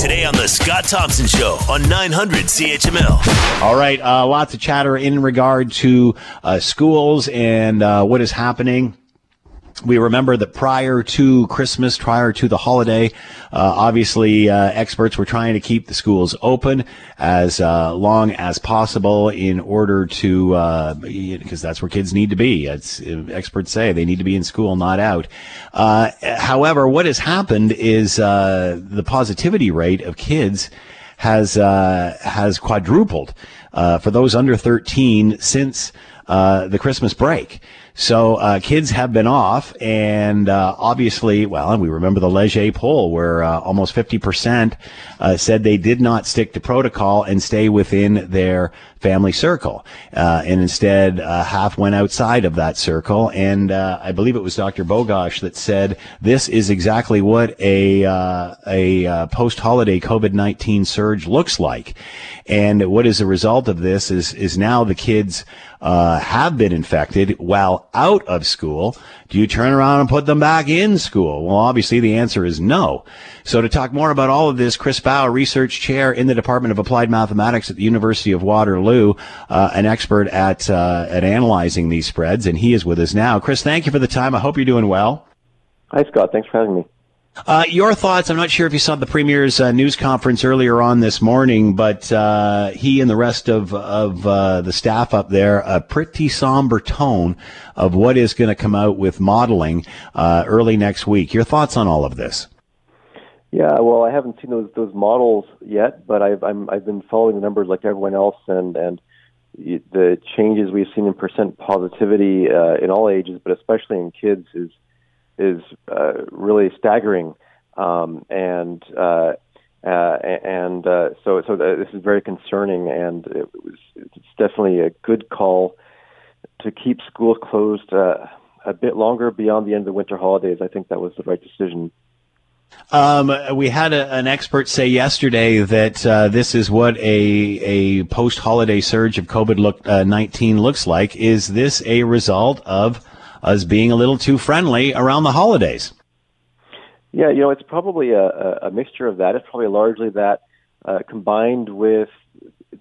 Today on The Scott Thompson Show on 900 CHML. All right, uh, lots of chatter in regard to uh, schools and uh, what is happening we remember that prior to Christmas, prior to the holiday, uh, obviously uh, experts were trying to keep the schools open as uh, long as possible in order to, because uh, that's where kids need to be. It's, experts say they need to be in school, not out. Uh, however, what has happened is uh, the positivity rate of kids has has quadrupled for those under 13 since the Christmas break. So uh, kids have been off, and uh, obviously, well, and we remember the Leger poll where uh, almost 50% uh, said they did not stick to protocol and stay within their family circle, uh, and instead uh, half went outside of that circle. And I believe it was Dr. Bogoch that said this is exactly what a a post-holiday COVID-19 surge looks like, and what is the result of this is is now the kids have been infected while out of school, do you turn around and put them back in school? Well, obviously the answer is no. So to talk more about all of this, Chris Bauch, research chair in the Department of Applied Mathematics at the University of Waterloo, uh, an expert at uh, at analyzing these spreads, and he is with us now. Chris, thank you for the time. I hope you're doing well. Hi, Scott. Thanks for having me. Uh, your thoughts? I'm not sure if you saw the premier's uh, news conference earlier on this morning, but uh, he and the rest of of uh, the staff up there, a pretty somber tone of what is going to come out with modeling uh, early next week. Your thoughts on all of this? Yeah, well, I haven't seen those those models yet, but I've I'm, I've been following the numbers like everyone else, and and the changes we've seen in percent positivity uh, in all ages, but especially in kids, is is uh, really staggering, um, and uh, uh, and uh, so so this is very concerning, and it was it's definitely a good call to keep schools closed uh, a bit longer beyond the end of the winter holidays. I think that was the right decision. Um, we had a, an expert say yesterday that uh, this is what a a post holiday surge of COVID look, uh, nineteen looks like. Is this a result of us being a little too friendly around the holidays. Yeah, you know, it's probably a, a mixture of that. It's probably largely that uh, combined with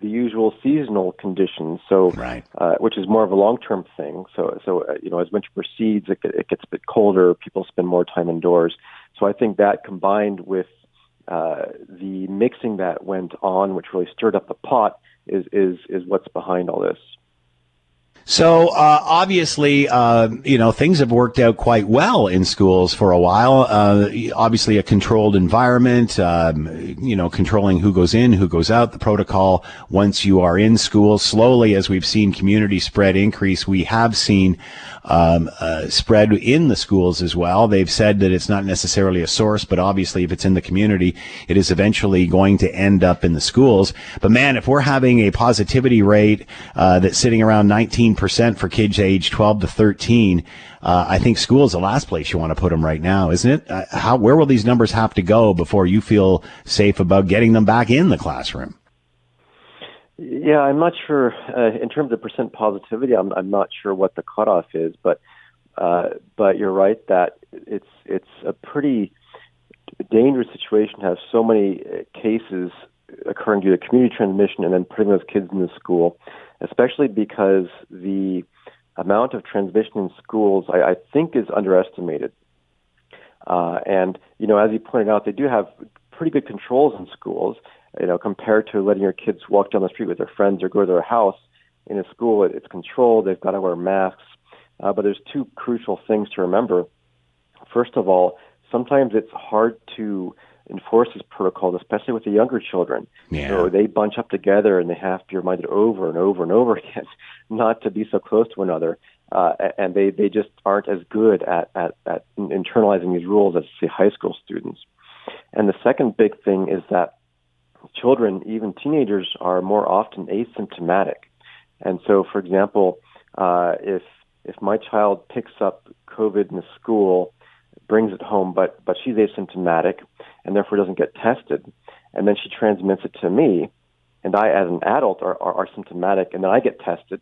the usual seasonal conditions. So, right. uh, which is more of a long-term thing. So, so uh, you know, as winter proceeds, it, it gets a bit colder. People spend more time indoors. So, I think that combined with uh, the mixing that went on, which really stirred up the pot, is is is what's behind all this. So uh, obviously, uh, you know, things have worked out quite well in schools for a while. Uh, obviously, a controlled environment, um, you know, controlling who goes in, who goes out. The protocol once you are in school. Slowly, as we've seen community spread increase, we have seen um, uh, spread in the schools as well. They've said that it's not necessarily a source, but obviously, if it's in the community, it is eventually going to end up in the schools. But man, if we're having a positivity rate uh, that's sitting around 19 percent for kids age 12 to 13. Uh, I think school is the last place you want to put them right now, isn't it? Uh, how where will these numbers have to go before you feel safe about getting them back in the classroom? Yeah, I'm not sure. Uh, in terms of percent positivity, I'm, I'm not sure what the cutoff is, but uh, but you're right that it's it's a pretty dangerous situation to have so many uh, cases occurring due to community transmission and then putting those kids in the school especially because the amount of transmission in schools, I, I think, is underestimated. Uh, and you know, as you pointed out, they do have pretty good controls in schools. You know, compared to letting your kids walk down the street with their friends or go to their house. In a school, it, it's controlled. They've got to wear masks. Uh, but there's two crucial things to remember. First of all, sometimes it's hard to enforce this protocol, especially with the younger children. Yeah. So they bunch up together and they have to be reminded over and over and over again not to be so close to one another. Uh, and they, they just aren't as good at, at, at internalizing these rules as, say, high school students. And the second big thing is that children, even teenagers, are more often asymptomatic. And so, for example, uh, if if my child picks up COVID in the school, brings it home, but but she's asymptomatic, and therefore doesn't get tested, and then she transmits it to me, and I, as an adult, are, are, are symptomatic, and then I get tested,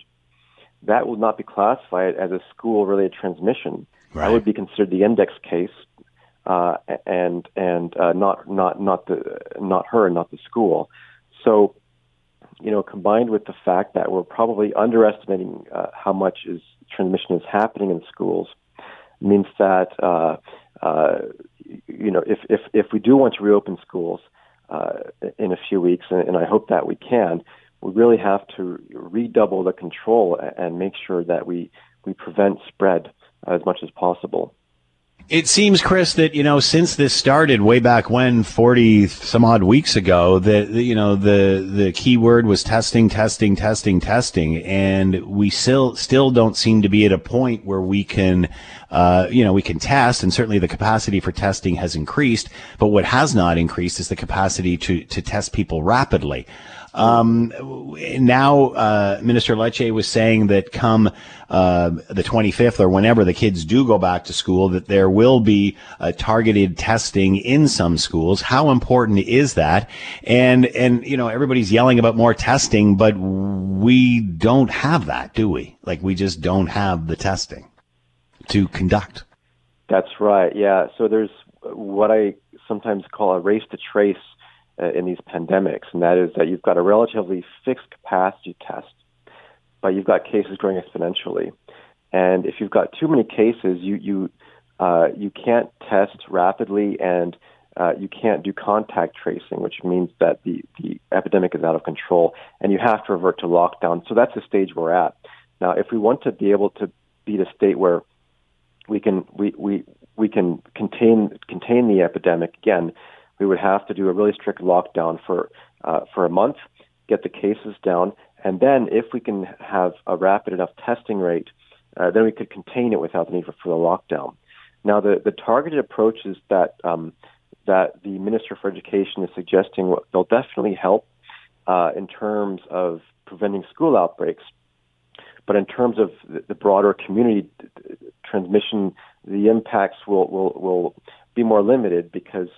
that would not be classified as a school-related transmission. Right. That would be considered the index case, uh, and and uh, not not not the not her, not the school. So, you know, combined with the fact that we're probably underestimating uh, how much is transmission is happening in schools, means that uh, uh, you know if, if if we do want to reopen schools uh, in a few weeks, and, and I hope that we can, we really have to redouble the control and make sure that we we prevent spread as much as possible. It seems, Chris, that you know since this started way back when, forty some odd weeks ago, that you know the the key word was testing, testing, testing, testing, and we still still don't seem to be at a point where we can, uh, you know, we can test, and certainly the capacity for testing has increased, but what has not increased is the capacity to to test people rapidly. Um, now, uh, Minister Lecce was saying that come uh, the 25th or whenever the kids do go back to school, that there will be uh, targeted testing in some schools. How important is that? And and you know everybody's yelling about more testing, but we don't have that, do we? Like we just don't have the testing to conduct. That's right. Yeah. So there's what I sometimes call a race to trace uh, in these pandemics, and that is that you've got a relatively fixed capacity test, but you've got cases growing exponentially. And if you've got too many cases, you you uh, you can't test rapidly and uh, you can't do contact tracing, which means that the, the epidemic is out of control and you have to revert to lockdown. So that's the stage we're at. Now, if we want to be able to be the state where we can we, we, we can contain contain the epidemic again, we would have to do a really strict lockdown for uh, for a month, get the cases down, and then if we can have a rapid enough testing rate, uh, then we could contain it without the need for further lockdown. Now, the, the targeted approaches that um, that the Minister for Education is suggesting they'll definitely help uh, in terms of preventing school outbreaks. But in terms of the broader community transmission, the impacts will, will, will be more limited because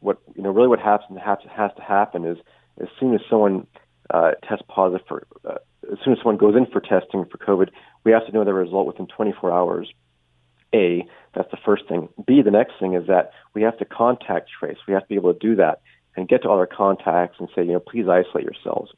what you know really what happens has has to happen is as soon as someone uh, tests positive for uh, as soon as someone goes in for testing for COVID, we have to know the result within 24 hours. A, that's the first thing. B, the next thing is that we have to contact trace. We have to be able to do that and get to all our contacts and say, you know, please isolate yourselves.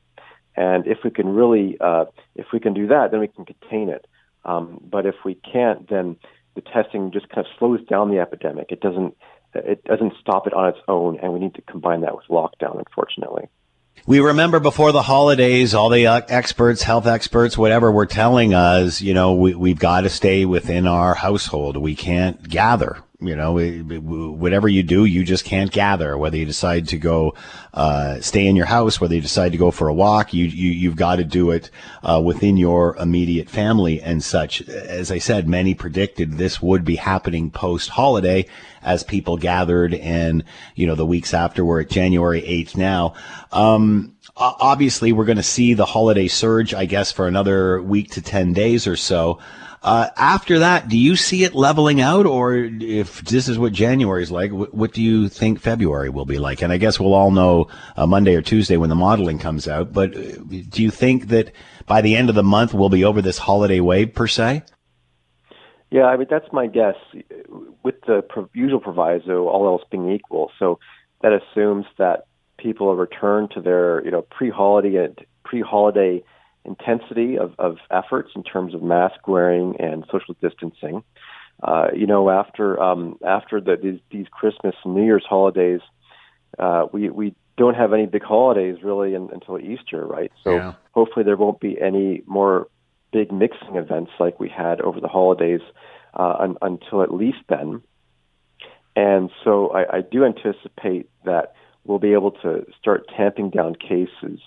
And if we can really, uh, if we can do that, then we can contain it. Um, but if we can't, then the testing just kind of slows down the epidemic. It doesn't it doesn't stop it on its own, and we need to combine that with lockdown, unfortunately. We remember before the holidays, all the uh, experts, health experts, whatever, were telling us, you know, we, we've got to stay within our household. We can't gather. You know, whatever you do, you just can't gather. Whether you decide to go uh, stay in your house, whether you decide to go for a walk, you, you you've got to do it uh, within your immediate family and such. As I said, many predicted this would be happening post holiday as people gathered, and you know the weeks after we're at January eighth now. Um, obviously, we're going to see the holiday surge, I guess, for another week to ten days or so. Uh, after that, do you see it leveling out, or if this is what January is like, what, do you think February will be like? And I guess we'll all know uh, Monday or Tuesday when the modeling comes out. But uh, do you think that by the end of the month we'll be over this holiday wave per se? Yeah, I mean that's my guess. With the usual proviso, all else being equal, so that assumes that people return to their you know pre-holiday pre-holiday intensity of, of efforts in terms of mask wearing and social distancing. Uh, you know, after um, after the, these, these Christmas and New Year's holidays, uh, we we don't have any big holidays really in, until Easter, right? So yeah. hopefully there won't be any more big mixing events like we had over the holidays uh, un, until at least then. And so I, I do anticipate that we'll be able to start tamping down cases.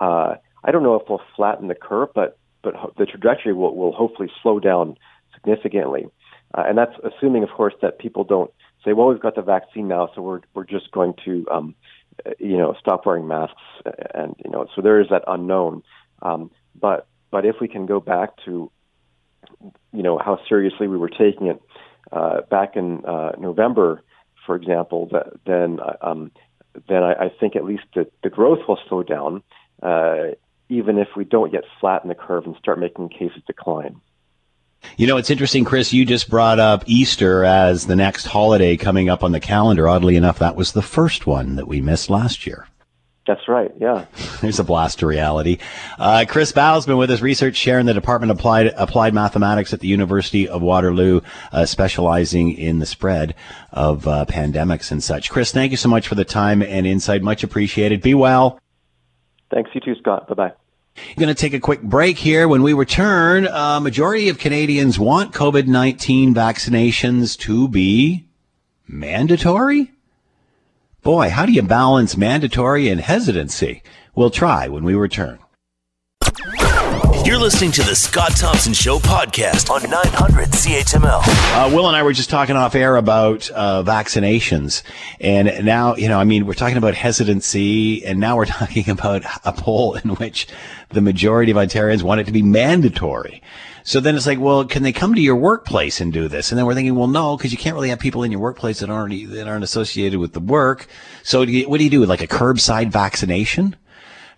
Uh, I don't know if we'll flatten the curve, but but the trajectory will, will hopefully slow down significantly. Uh, and that's assuming, of course, that people don't say, "Well, we've got the vaccine now, so we're we're just going to, um, you know, stop wearing masks." And you know, so there is that unknown. Um, but but if we can go back to, you know, how seriously we were taking it uh, back in uh, November, for example, that, then um, then I, I think at least the, the growth will slow down. Uh, even if we don't yet flatten the curve and start making cases decline. You know, it's interesting, Chris. You just brought up Easter as the next holiday coming up on the calendar. Oddly enough, that was the first one that we missed last year. That's right. Yeah. There's a blast to reality. Uh, Chris Bauch's been with us, research chair in the Department of Applied, Applied Mathematics at the University of Waterloo, uh, specializing in the spread of uh, pandemics and such. Chris, thank you so much for the time and insight. Much appreciated. Be well. Thanks, you too, Scott. Bye bye. Going to take a quick break here. When we return, a majority of Canadians want COVID 19 vaccinations to be mandatory. Boy, how do you balance mandatory and hesitancy? We'll try when we return. You're listening to the Scott Thompson Show podcast on 900 CHML. Uh, Will and I were just talking off air about uh, vaccinations. And now, you know, I mean, we're talking about hesitancy, and now we're talking about a poll in which the majority of Ontarians want it to be mandatory. So then it's like, well, can they come to your workplace and do this? And then we're thinking, well, no, because you can't really have people in your workplace that aren't that aren't associated with the work. So do you, what do you do? With like a curbside vaccination?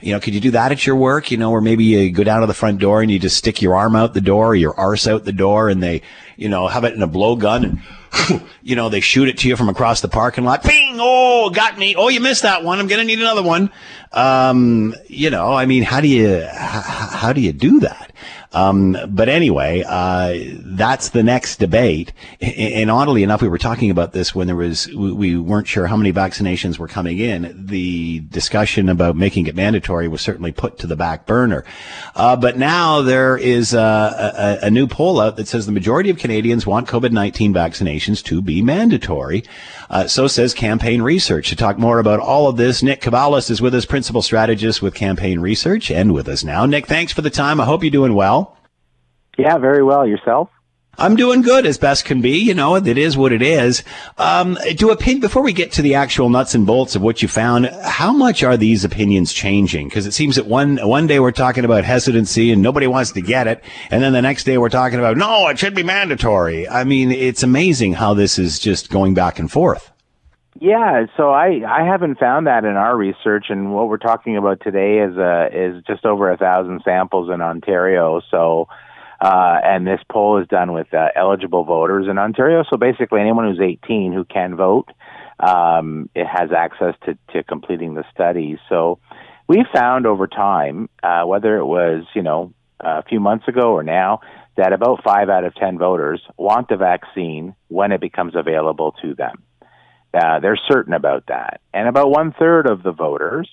You know, could you do that at your work? You know, or maybe you go down to the front door and you just stick your arm out the door or your arse out the door and they, you know, have it in a blowgun and, you know, they shoot it to you from across the parking lot. Bing! Oh, got me. Oh, you missed that one. I'm going to need another one. Um, you know, I mean, how do you, how, do you do that? Um, but anyway, uh, that's the next debate. And oddly enough, we were talking about this when there was, we weren't sure how many vaccinations were coming in. The discussion about making it mandatory was certainly put to the back burner. Uh, but now there is a, a, a, new poll out that says the majority of Canadians want COVID-19 vaccinations to be mandatory. Uh, so says campaign research. To talk more about all of this, Nick Kouvalis is with us, principal strategist with campaign research and with us now. Nick, thanks for the time. I hope you're doing well. Yeah, very well. Yourself? I'm doing good as best can be. You know, it is what it is. Um, do opinion before we get to the actual nuts and bolts of what you found. How much are these opinions changing? Because it seems that one one day we're talking about hesitancy and nobody wants to get it, and then the next day we're talking about no, it should be mandatory. I mean, it's amazing how this is just going back and forth. Yeah, so I I haven't found that in our research, and what we're talking about today is uh, is just over a thousand samples in Ontario. So uh, and this poll is done with uh, eligible voters in Ontario. So basically, anyone who's 18 who can vote, um, it has access to, to completing the study. So we found over time, uh, whether it was you know a few months ago or now, that about five out of 10 voters want the vaccine when it becomes available to them. Uh, they're certain about that, and about one third of the voters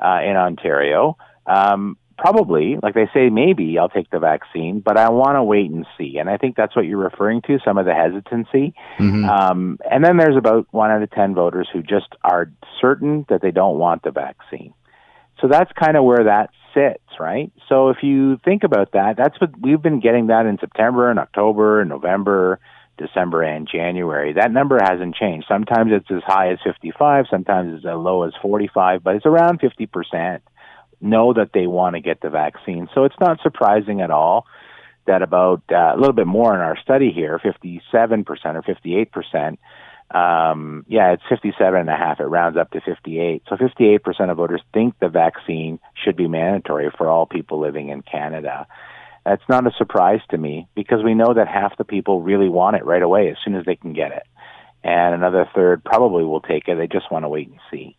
uh, in Ontario um, probably, like they say, maybe I'll take the vaccine, but I want to wait and see. And I think that's what you're referring to, some of the hesitancy. Mm-hmm. Um, and then there's about one out of 10 voters who just are certain that they don't want the vaccine. So that's kind of where that sits, right? So if you think about that, that's what we've been getting that in September and October and November, December and January. That number hasn't changed. Sometimes it's as high as 55, sometimes it's as low as 45, but it's around 50% know that they want to get the vaccine. So it's not surprising at all that about uh, a little bit more in our study here, 57% or 58%. Um, yeah, it's 57 and a half. It rounds up to 58. So 58% of voters think the vaccine should be mandatory for all people living in Canada. That's not a surprise to me because we know that half the people really want it right away as soon as they can get it. And another third probably will take it. They just want to wait and see.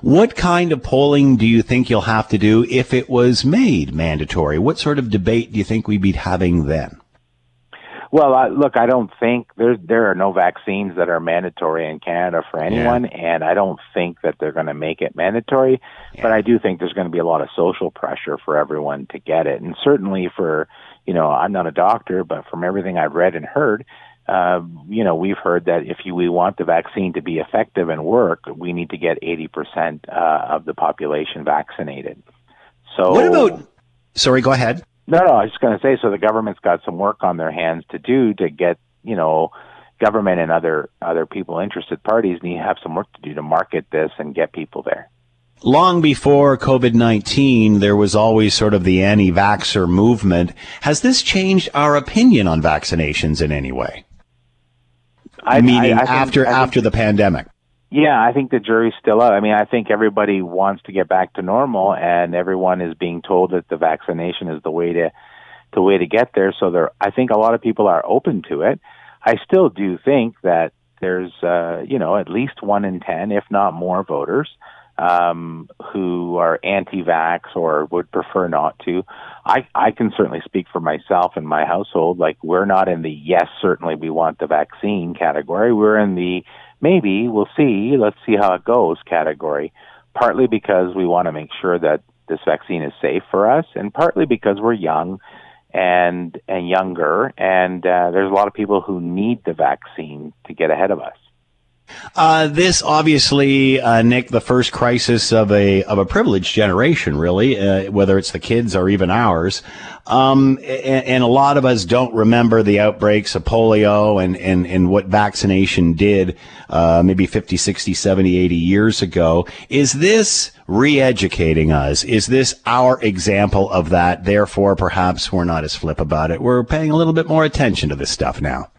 What kind of polling do you think you'll have to do if it was made mandatory? What sort of debate do you think we'd be having then? Well, uh, look, I don't think there there are no vaccines that are mandatory in Canada for anyone, yeah. and I don't think that they're going to make it mandatory. Yeah. But I do think there's going to be a lot of social pressure for everyone to get it, and certainly for you know, I'm not a doctor, but from everything I've read and heard, uh, you know, we've heard that if you, we want the vaccine to be effective and work, we need to get 80% uh, of the population vaccinated. So, what about? Sorry, go ahead. No, no, I was just going to say. So the government's got some work on their hands to do to get, you know, government and other other people, interested parties, need to have some work to do to market this and get people there long before COVID 19, there was always sort of the anti vaxxer movement. Has this changed our opinion on vaccinations in any way? I, Meaning I, I after think, after the pandemic. Yeah, I think the jury's still out. I mean, I think everybody wants to get back to normal, and everyone is being told that the vaccination is the way to the way to get there. So there, I think a lot of people are open to it. I still do think that there's, uh, you know, at least one in ten, if not more, voters um, who are anti-vax or would prefer not to. I, I can certainly speak for myself and my household. Like we're not in the yes, certainly we want the vaccine category. We're in the maybe we'll see, let's see how it goes category. Partly because we want to make sure that this vaccine is safe for us, and partly because we're young and and younger, and uh, there's a lot of people who need the vaccine to get ahead of us. Uh, this obviously, uh, Nick, the first crisis of a of a privileged generation, really, uh, whether it's the kids or even ours. Um, and, and, a lot of us don't remember the outbreaks of polio and, and, and what vaccination did, uh, maybe 50, 60, 70, 80 years ago. Is this re-educating us? Is this our example of that? Therefore, perhaps we're not as flip about it. We're paying a little bit more attention to this stuff now.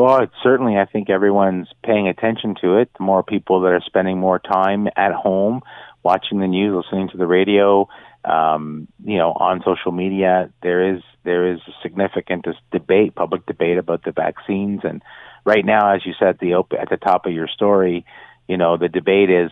Well, it's certainly, I think everyone's paying attention to it. The more people that are spending more time at home, watching the news, listening to the radio, um, you know, on social media, there is there is a significant debate, public debate about the vaccines. And right now, as you said, the op- at the top of your story, you know, the debate is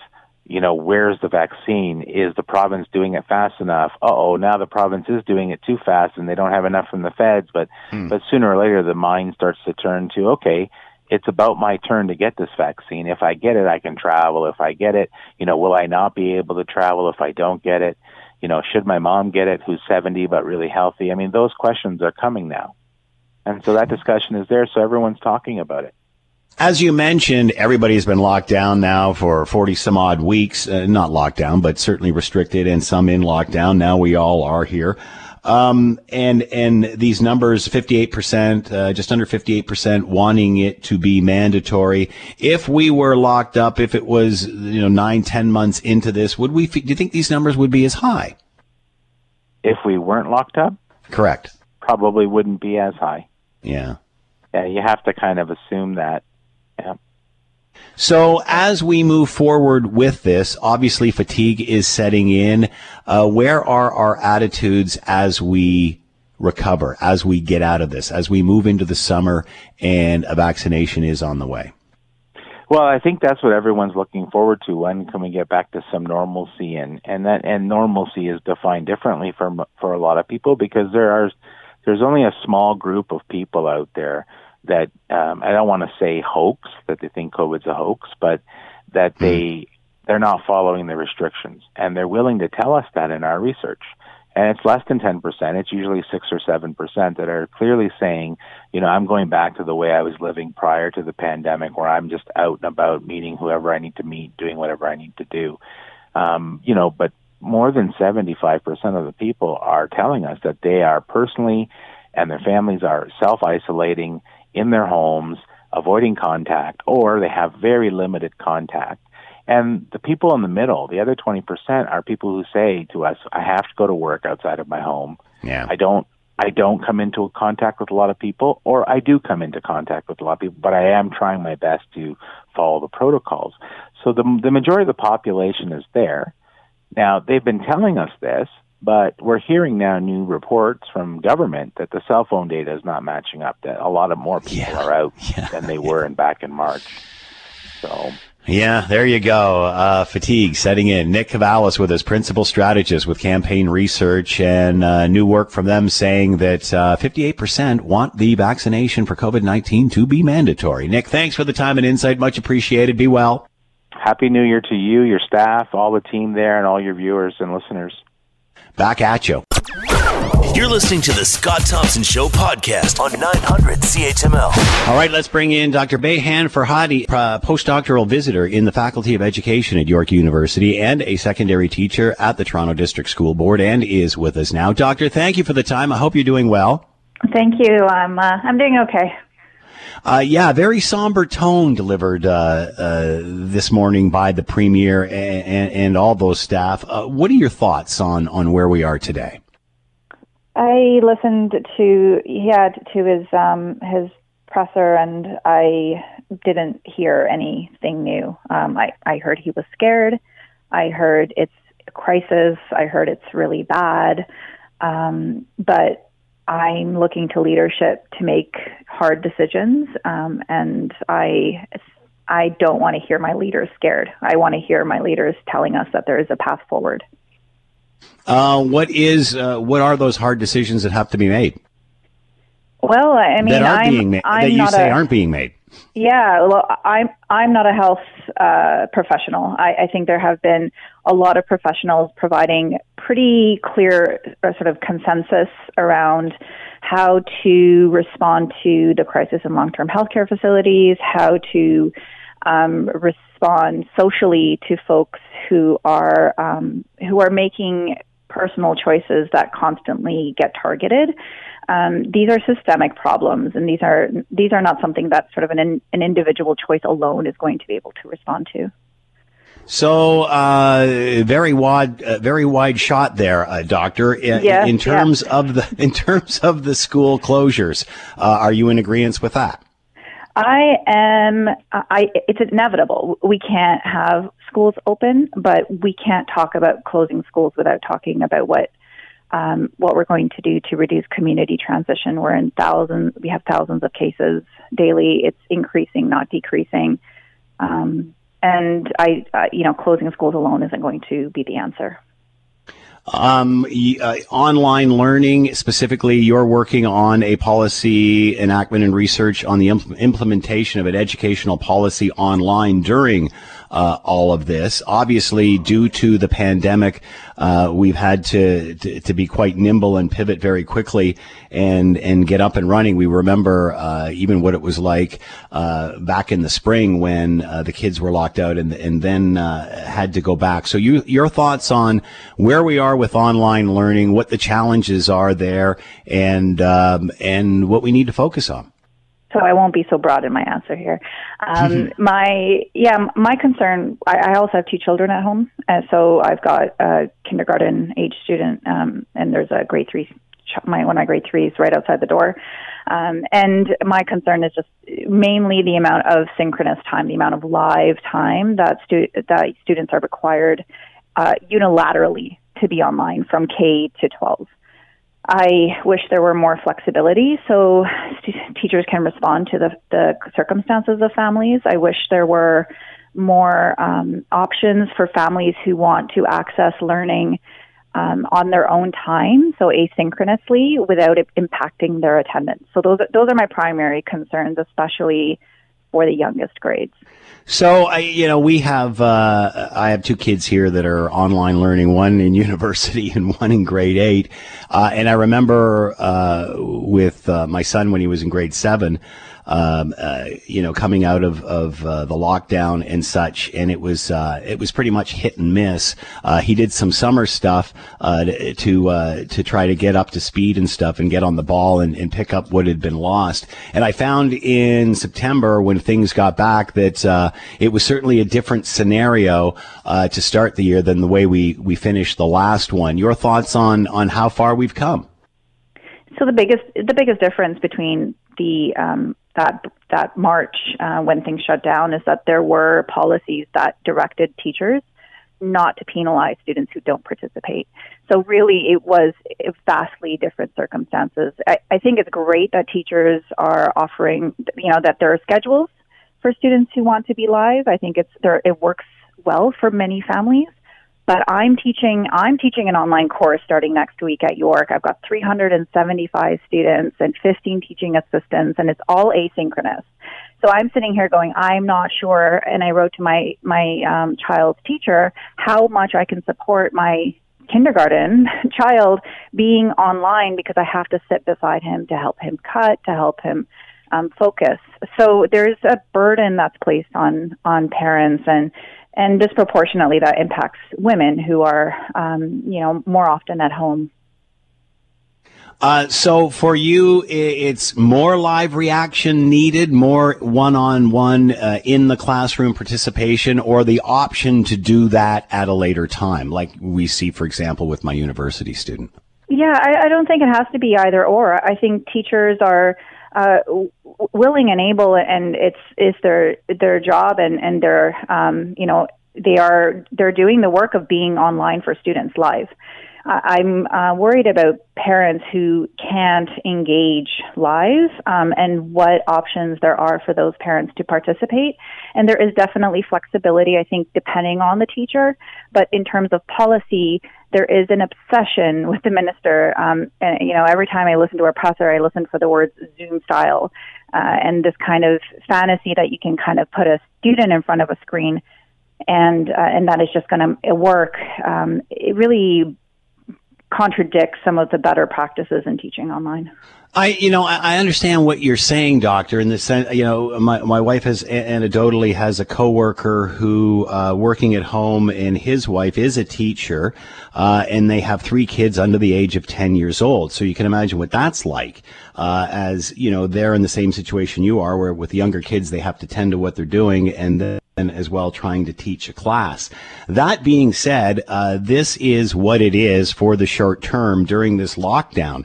you know, where's the vaccine? Is the province doing it fast enough? Uh oh, now the province is doing it too fast and they don't have enough from the feds. But, hmm. but sooner or later, the mind starts to turn to, okay, it's about my turn to get this vaccine. If I get it, I can travel. If I get it, you know, will I not be able to travel if I don't get it? You know, should my mom get it who's 70 but really healthy? I mean, those questions are coming now. And so that discussion is there, so everyone's talking about it. As you mentioned, everybody's been locked down now for 40 some odd weeks. Uh, not locked down, but certainly restricted and some in lockdown. Now we all are here. Um, and, and these numbers, 58%, uh, just under 58% wanting it to be mandatory. If we were locked up, if it was, you know, nine, ten months into this, would we, do you think these numbers would be as high? If we weren't locked up? Correct. Probably wouldn't be as high. Yeah. Yeah, you have to kind of assume that. So as we move forward with this, obviously fatigue is setting in. Uh, where are our attitudes as we recover, as we get out of this, as we move into the summer and a vaccination is on the way? Well, I think that's what everyone's looking forward to. When can we get back to some normalcy? And and that and normalcy is defined differently for for a lot of people because there are there's only a small group of people out there that um, I don't want to say hoax that they think COVID's a hoax, but that hmm. they they're not following the restrictions, and they're willing to tell us that in our research. And it's less than ten percent; it's usually six or seven percent that are clearly saying, you know, I'm going back to the way I was living prior to the pandemic, where I'm just out and about meeting whoever I need to meet, doing whatever I need to do. Um, you know, but more than 75% of the people are telling us that they are personally and their families are self isolating in their homes, avoiding contact, or they have very limited contact. And the people in the middle, the other 20%, are people who say to us, I have to go to work outside of my home. Yeah. I don't I don't come into contact with a lot of people, or I do come into contact with a lot of people, but I am trying my best to follow the protocols. So the the majority of the population is there. Now they've been telling us this, but we're hearing now new reports from government that the cell phone data is not matching up. That a lot of more people yeah. are out yeah. than they were in back in March. So yeah, there you go. Uh, fatigue setting in. Nick Kouvalis with his principal strategist with campaign research and uh, new work from them saying that uh, 58% want the vaccination for COVID-19 to be mandatory. Nick, thanks for the time and insight. Much appreciated. Be well. Happy New Year to you, your staff, all the team there, and all your viewers and listeners. Back at you. You're listening to the Scott Thompson Show podcast on 900 CHML. All right, let's bring in Dr. Beyhan Farhadi, postdoctoral visitor in the Faculty of Education at York University and a secondary teacher at the Toronto District School Board, and is with us now. Doctor, thank you for the time. I hope you're doing well. Thank you. I'm uh, I'm doing okay. Uh, yeah, very somber tone delivered uh, uh, this morning by the premier and, and, and all those staff. Uh, what are your thoughts on on where we are today? I listened to had to his um, his presser, and I didn't hear anything new. Um, I I heard he was scared. I heard it's a crisis. I heard it's really bad. Um, but I'm looking to leadership to make hard decisions, um, and I I don't want to hear my leaders scared. I want to hear my leaders telling us that there is a path forward. Uh, what is uh, what are those hard decisions that have to be made? Well, I mean, that are I'm, being made I'm that you not say a, aren't being made. Yeah, well, I'm I'm not a health uh, professional. I, I think there have been a lot of professionals providing pretty clear uh, sort of consensus around how to respond to the crisis in long-term healthcare facilities, how to um, respond socially to folks who are um, who are making personal choices that constantly get targeted. Um, these are systemic problems, and these are these are not something that sort of an an individual choice alone is going to be able to respond to. So, uh, very wide, uh, very wide shot there, uh, doctor. In, Yeah, in terms yeah. of the in terms of the school closures, uh, are you in agreement with that? I am. I. It's inevitable. We can't have schools open, but we can't talk about closing schools without talking about what um, what we're going to do to reduce community transition. We're in thousands. We have thousands of cases daily. It's increasing, not decreasing. Um, and I, uh, you know, closing schools alone isn't going to be the answer. Um, uh, online learning, specifically, you're working on a policy enactment and research on the impl- implementation of an educational policy online during uh, all of this. Obviously, due to the pandemic, uh, we've had to, to to be quite nimble and pivot very quickly and and get up and running. We remember uh, even what it was like uh, back in the spring when uh, the kids were locked out and and then uh, had to go back. So, you your thoughts on where we are with online learning, what the challenges are there, and um, and what we need to focus on. So I won't be so broad in my answer here. Um, my yeah, my concern. I, I also have two children at home, and so I've got a kindergarten age student, um, and there's a grade three. My one of my grade threes right outside the door, um, and my concern is just mainly the amount of synchronous time, the amount of live time that stu- that students are required uh, unilaterally to be online from K to 12. I wish there were more flexibility so st- teachers can respond to the, the circumstances of families. I wish there were more um, options for families who want to access learning um, on their own time, so asynchronously, without it impacting their attendance. So those those are my primary concerns, especially for the youngest grades. So I, you know, we have uh, I have two kids here that are online learning, one in university and one in grade eight. Uh, and I remember uh, with uh, my son when he was in grade seven, um, uh, you know, coming out of of uh, the lockdown and such, and it was uh, it was pretty much hit and miss. Uh, he did some summer stuff uh, to uh, to try to get up to speed and stuff, and get on the ball and, and pick up what had been lost. And I found in September when things got back that uh, it was certainly a different scenario uh, to start the year than the way we we finished the last one. Your thoughts on on how far we've come? So the biggest the biggest difference between the um, that that March uh, when things shut down is that there were policies that directed teachers not to penalize students who don't participate. So really, it was vastly different circumstances. I, I think it's great that teachers are offering, you know, that there are schedules for students who want to be live. I think it's there. It works well for many families. But I'm teaching. I'm teaching an online course starting next week at York. I've got 375 students and 15 teaching assistants, and it's all asynchronous. So I'm sitting here going, I'm not sure. And I wrote to my my um, child's teacher how much I can support my kindergarten child being online because I have to sit beside him to help him cut, to help him um, focus. So there's a burden that's placed on on parents and and disproportionately that impacts women who are um, you know more often at home. Uh, so for you, it's more live reaction needed, more one-on-one uh, in the classroom participation, or the option to do that at a later time, like we see, for example, with my university student. Yeah, I, I don't think it has to be either or. I think teachers are uh, willing and able, and it's it's their their job, and and their um, you know they are they're doing the work of being online for students live. I'm uh, worried about parents who can't engage live um, and what options there are for those parents to participate. And there is definitely flexibility, I think, depending on the teacher. But in terms of policy, there is an obsession with the minister. Um, and, you know, every time I listen to a presser, I listen for the words Zoom style uh, and this kind of fantasy that you can kind of put a student in front of a screen and uh, and that is just going to work. Um, it really contradicts some of the better practices in teaching online. I, you know, I understand what you're saying, doctor, in the sense, you know, my, my wife has anecdotally has a coworker who, uh, working at home and his wife is a teacher, uh, and they have three kids under the age of 10 years old. So you can imagine what that's like, uh, as, you know, they're in the same situation you are, where with younger kids, they have to tend to what they're doing and as well trying to teach a class. That being said, uh, this is what it is for the short term during this lockdown.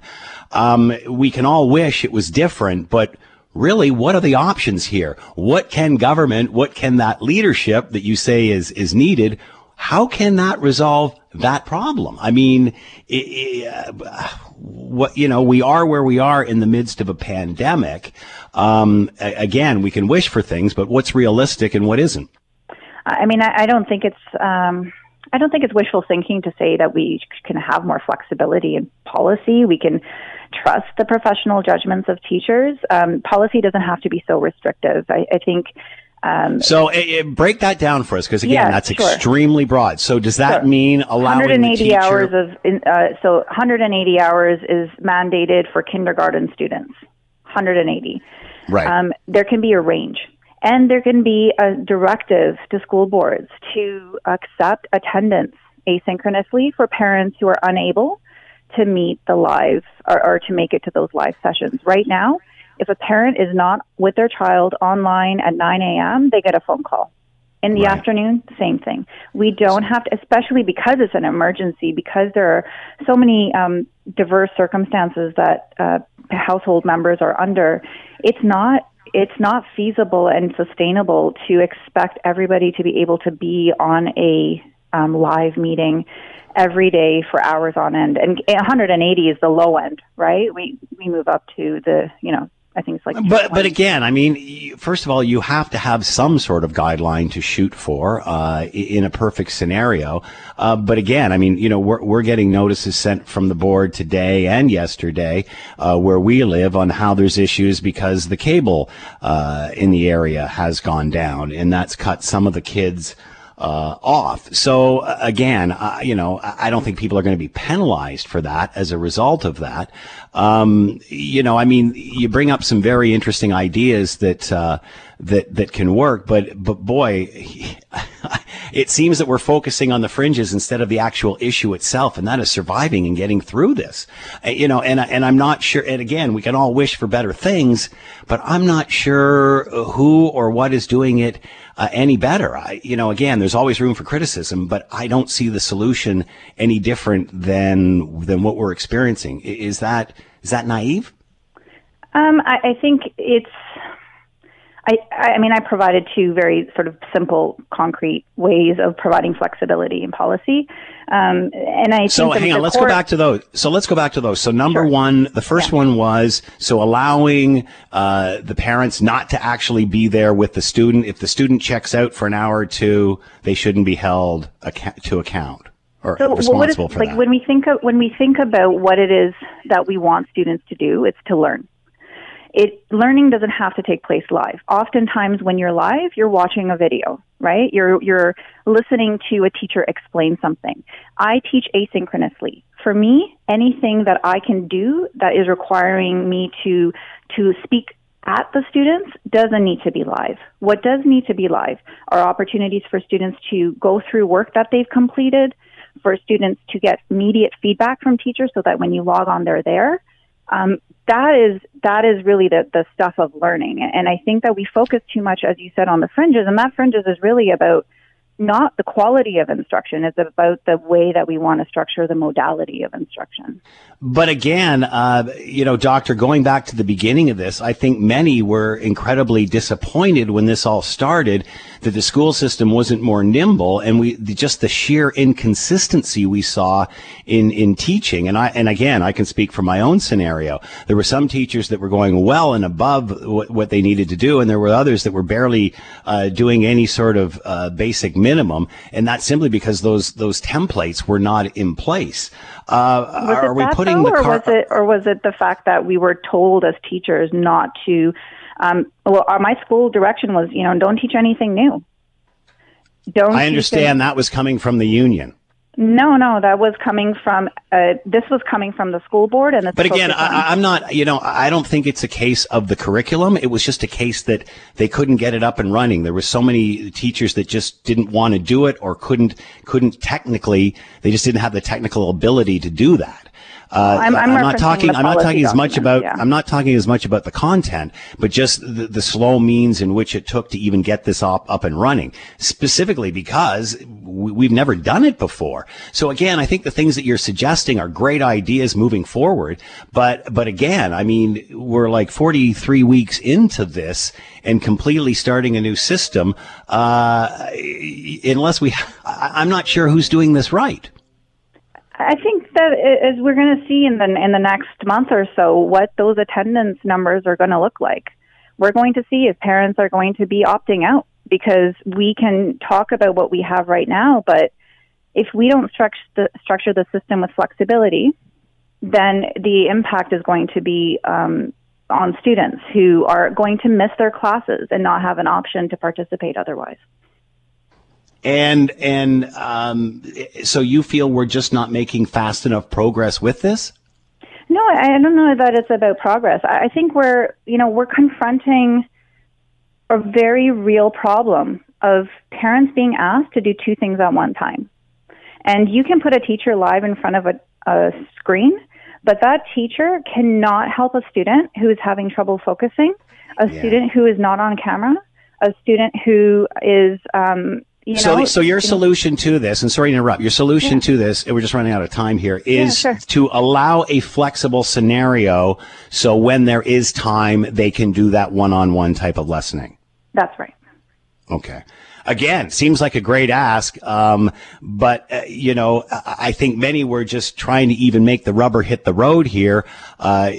Um, we can all wish it was different, but really, what are the options here? What can government, what can that leadership that you say is, is needed, how can that resolve that problem? I mean, it, it, uh, what, you know, we are where we are in the midst of a pandemic. Um, again, we can wish for things, but what's realistic and what isn't? I mean, I, I don't think it's, um, I don't think it's wishful thinking to say that we can have more flexibility in policy. We can trust the professional judgments of teachers. Um, policy doesn't have to be so restrictive. I, I think. Um, so uh, break that down for us, because again, yeah, that's sure. extremely broad. So does that sure. mean allowing 180 teacher... hours of uh, so 180 hours is mandated for kindergarten students. 180. Right. Um, there can be a range. And there can be a directive to school boards to accept attendance asynchronously for parents who are unable to meet the live or, or to make it to those live sessions. Right now, if a parent is not with their child online at 9 a.m., they get a phone call. In the right. afternoon, same thing. We don't have to, especially because it's an emergency, because there are so many um, diverse circumstances that uh, household members are under. It's not it's not feasible and sustainable to expect everybody to be able to be on a um, live meeting every day for hours on end. And 180 is the low end, right? We we move up to the you know I think it's like. But but again, I mean, first of all, you have to have some sort of guideline to shoot for uh, in a perfect scenario. Uh, but again, I mean, you know, we're we're getting notices sent from the board today and yesterday uh, where we live on how there's issues because the cable uh, in the area has gone down, and that's cut some of the kids uh, off. So uh, again, uh, you know, I don't think people are going to be penalized for that as a result of that. Um, you know, I mean, you bring up some very interesting ideas that uh, that that can work, but but boy, it seems that we're focusing on the fringes instead of the actual issue itself, and that is surviving and getting through this. Uh, you know, and and I'm not sure. And again, we can all wish for better things, but I'm not sure who or what is doing it uh, any better. I, you know, again, there's always room for criticism, but I don't see the solution any different than than what we're experiencing. Is that is that naive? Um, I, I think it's. I, I mean, I provided two very sort of simple, concrete ways of providing flexibility in policy. Um, and I think so hang on, let's core... go back to those. So let's go back to those. So number sure. one, the first yeah. one was so allowing uh, the parents not to actually be there with the student. If the student checks out for an hour or two, they shouldn't be held ac- to account or so responsible for like that. When we think of, when we think about what it is that we want students to do, it's to learn it learning doesn't have to take place live. Oftentimes when you're live, you're watching a video, right? You're you're listening to a teacher explain something. I teach asynchronously. For me, anything that I can do that is requiring me to to speak at the students doesn't need to be live. What does need to be live are opportunities for students to go through work that they've completed, for students to get immediate feedback from teachers so that when you log on, they're there. Um, that is that is really the the stuff of learning. And i think that we focus too much as you said on the fringes. And that fringes is really about not the quality of instruction. It's about the way that we want to structure the modality of instruction. But again, uh, you know, doctor, going back to the beginning of this, I think many were incredibly disappointed when this all started that the school system wasn't more nimble and we just the sheer inconsistency we saw in in teaching. And I and again, I can speak from my own scenario. There were some teachers that were going well and above what, what they needed to do, and there were others that were barely uh, doing any sort of uh, basic minimum, and that's simply because those those templates were not in place. Uh, are we putting though, the or was it or was it the fact that we were told as teachers not to? Um, well, our, my school direction was, you know, don't teach anything new. Don't. I understand that was coming from the union. No, no, that was coming from. Uh, this was coming from the school board, and But again, I, I'm not, you know, I don't think it's a case of the curriculum. It was just a case that they couldn't get it up and running. There were so many teachers that just didn't want to do it or couldn't, couldn't technically, they just didn't have the technical ability to do that. Uh, I'm- I'm not talking. I'm not talking as much about. yeah. I'm not talking as much about the content, but just the, the slow means in which it took to even get this up up and running. Specifically because we, we've never done it before. So again, I think the things that you're suggesting are great ideas moving forward. But but again, I mean, we're like 43 weeks into this and completely starting a new system. Uh, unless we, I, I'm not sure who's doing this right. I think that as we're going to see in the in the next month or so, what those attendance numbers are going to look like. We're going to see if parents are going to be opting out because we can talk about what we have right now, but if we don't structure the, structure the system with flexibility, then the impact is going to be um, on students who are going to miss their classes and not have an option to participate otherwise. And and um, so you feel we're just not making fast enough progress with this? No, I don't know that it's about progress. I I think we're, you know, we're confronting a very real problem of parents being asked to do two things at one time. And you can put a teacher live in front of a, a screen, but that teacher cannot help a student who is having trouble focusing, a Yeah. student who is not on camera, a student who is, um, you so, know, so your you know- solution to this, and sorry to interrupt, your solution to this, and we're just running out of time here, is sure. to allow a flexible scenario so when there is time, they can do that one-on-one type of lessoning. That's right. Okay. Again, seems like a great ask, um, but uh, you know, I, think many were just trying to even make the rubber hit the road here. Uh,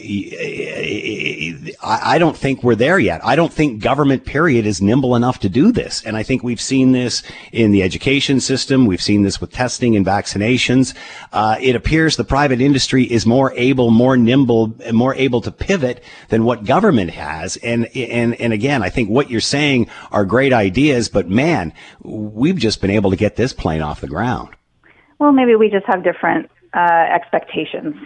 I, don't think we're there yet. I don't think government period is nimble enough to do this, and I think we've seen this in the education system. We've seen this with testing and vaccinations. Uh, it appears the private industry is more able, more nimble, more able to pivot than what government has. And and and again, I think what you're saying are great ideas, but man, we've just been able to get this plane off the ground. Well, maybe we just have different uh, expectations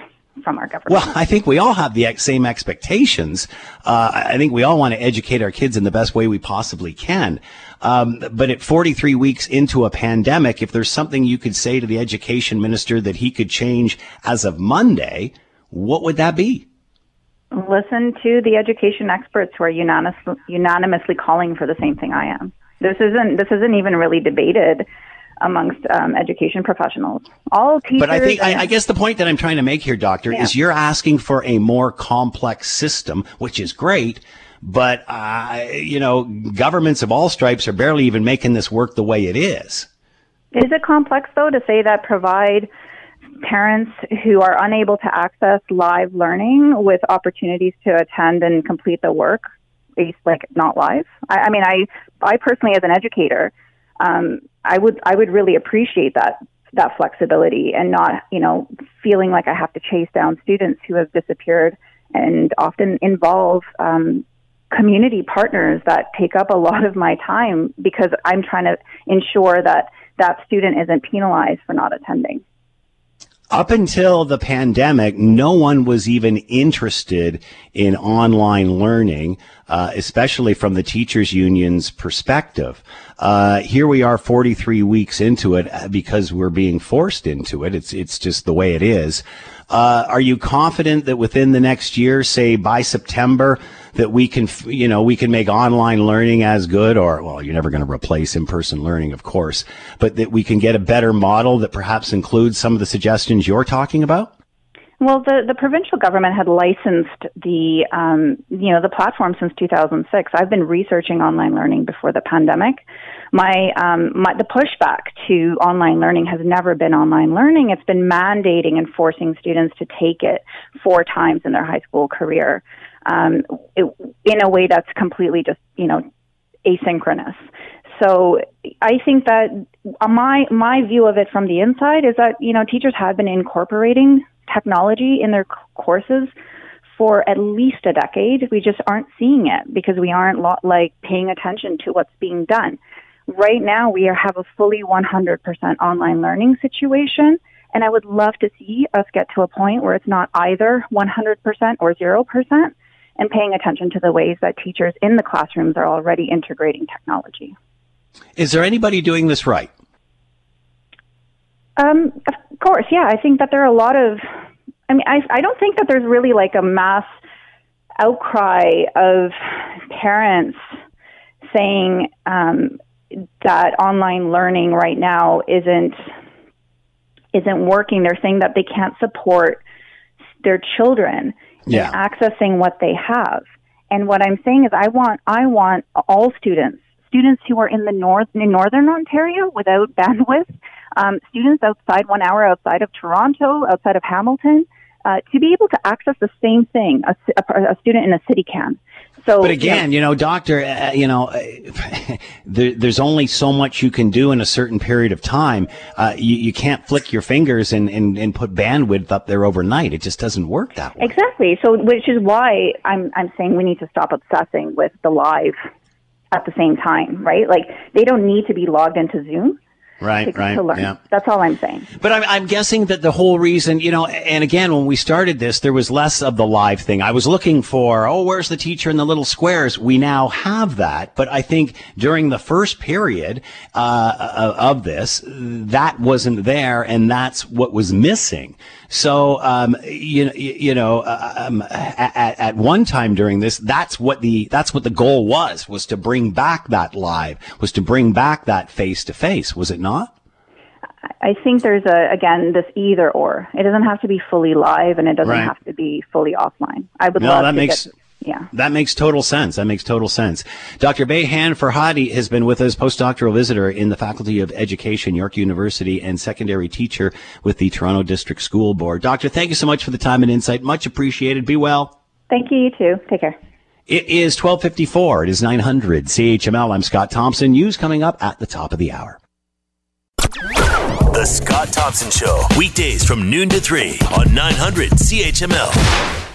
from our government. Well, I think we all have the same expectations. Uh, I think we all want to educate our kids in the best way we possibly can. Um, but at 43 weeks into a pandemic, if there's something you could say to the education minister that he could change as of Monday, what would that be? listen to the education experts who are unanimous, unanimously calling for the same thing I am. This isn't this isn't even really debated amongst um, education professionals. All teachers. But I think, I, I guess the point that I'm trying to make here, doctor, Yeah. is you're asking for a more complex system, which is great. But, uh, you know, governments of all stripes are barely even making this work the way it is. Is it complex though to say that provide parents who are unable to access live learning with opportunities to attend and complete the work, like not live? I, I mean, I I personally as an educator, um, I would I would really appreciate that that flexibility and not you know feeling like I have to chase down students who have disappeared and often involve um, community partners that take up a lot of my time because I'm trying to ensure that that student isn't penalized for not attending. Up until the pandemic, no one was even interested in online learning, uh, especially from the teachers union's perspective. Uh, here we are 43 weeks into it uh, because we're being forced into it. It's, it's just the way it is. Uh, are you confident that within the next year, say by September, that we can, you know, we can make online learning as good or, well, you're never going to replace in-person learning, of course, but that we can get a better model that perhaps includes some of the suggestions you're talking about? Well, the, the provincial government had licensed the um, you know the platform since 2006. I've been researching online learning before the pandemic. My, um, my the pushback to online learning has never been online learning. It's been mandating and forcing students to take it four times in their high school career um, it, in a way that's completely just you know asynchronous. So I think that my my view of it from the inside is that you know teachers have been incorporating technology in their courses for at least a decade. We just aren't seeing it because we aren't lo- like paying attention to what's being done. Right now, we are, have a fully 100% online learning situation, and I would love to see us get to a point where it's not either 100% or 0%, and paying attention to the ways that teachers in the classrooms are already integrating technology. Is there anybody doing this right? Um, of course, yeah. I think that there are a lot of. I mean, I I don't think that there's really like a mass outcry of parents saying um, that online learning right now isn't isn't working. They're saying that they can't support their children yeah. accessing what they have. And what I'm saying is, I want I want all students, students who are in the north in northern Ontario without bandwidth um, students outside one hour outside of Toronto, outside of Hamilton, uh, to be able to access the same thing a, a, a student in a city can. So, but again, you know, doctor, uh, you know, uh, there, there's only so much you can do in a certain period of time. Uh, you, you can't flick your fingers and, and, and put bandwidth up there overnight. It just doesn't work that way. Exactly. So, which is why I'm, I'm saying we need to stop obsessing with the live at the same time, right? Like, they don't need to be logged into Zoom right, to, right, to learn. Yeah. That's all I'm saying. But I'm, I'm guessing that the whole reason, you know, and again, when we started this, there was less of the live thing. I was looking for, oh, where's the teacher in the little squares? We now have that. But I think during the first period uh, of this, that wasn't there, and that's what was missing. So, um, you, you know, uh, um, at, at one time during this, that's what the, that's what the goal was, was to bring back that live, was to bring back that face to face, was it not? I think there's a again this either or. It doesn't have to be fully live, and it doesn't Right. have to be fully offline. I would No, love that to makes- get, yeah. That makes total sense. That makes total sense. Dr. Beyhan Farhadi has been with us, postdoctoral visitor in the Faculty of Education, York University, and secondary teacher with the Toronto District School Board. Doctor, thank you so much for the time and insight. Much appreciated. Be well. Thank you. You too. Take care. It is 1254. It is 900 CHML. I'm Scott Thompson. News coming up at the top of the hour. The Scott Thompson Show, weekdays from noon to 3 on 900 CHML.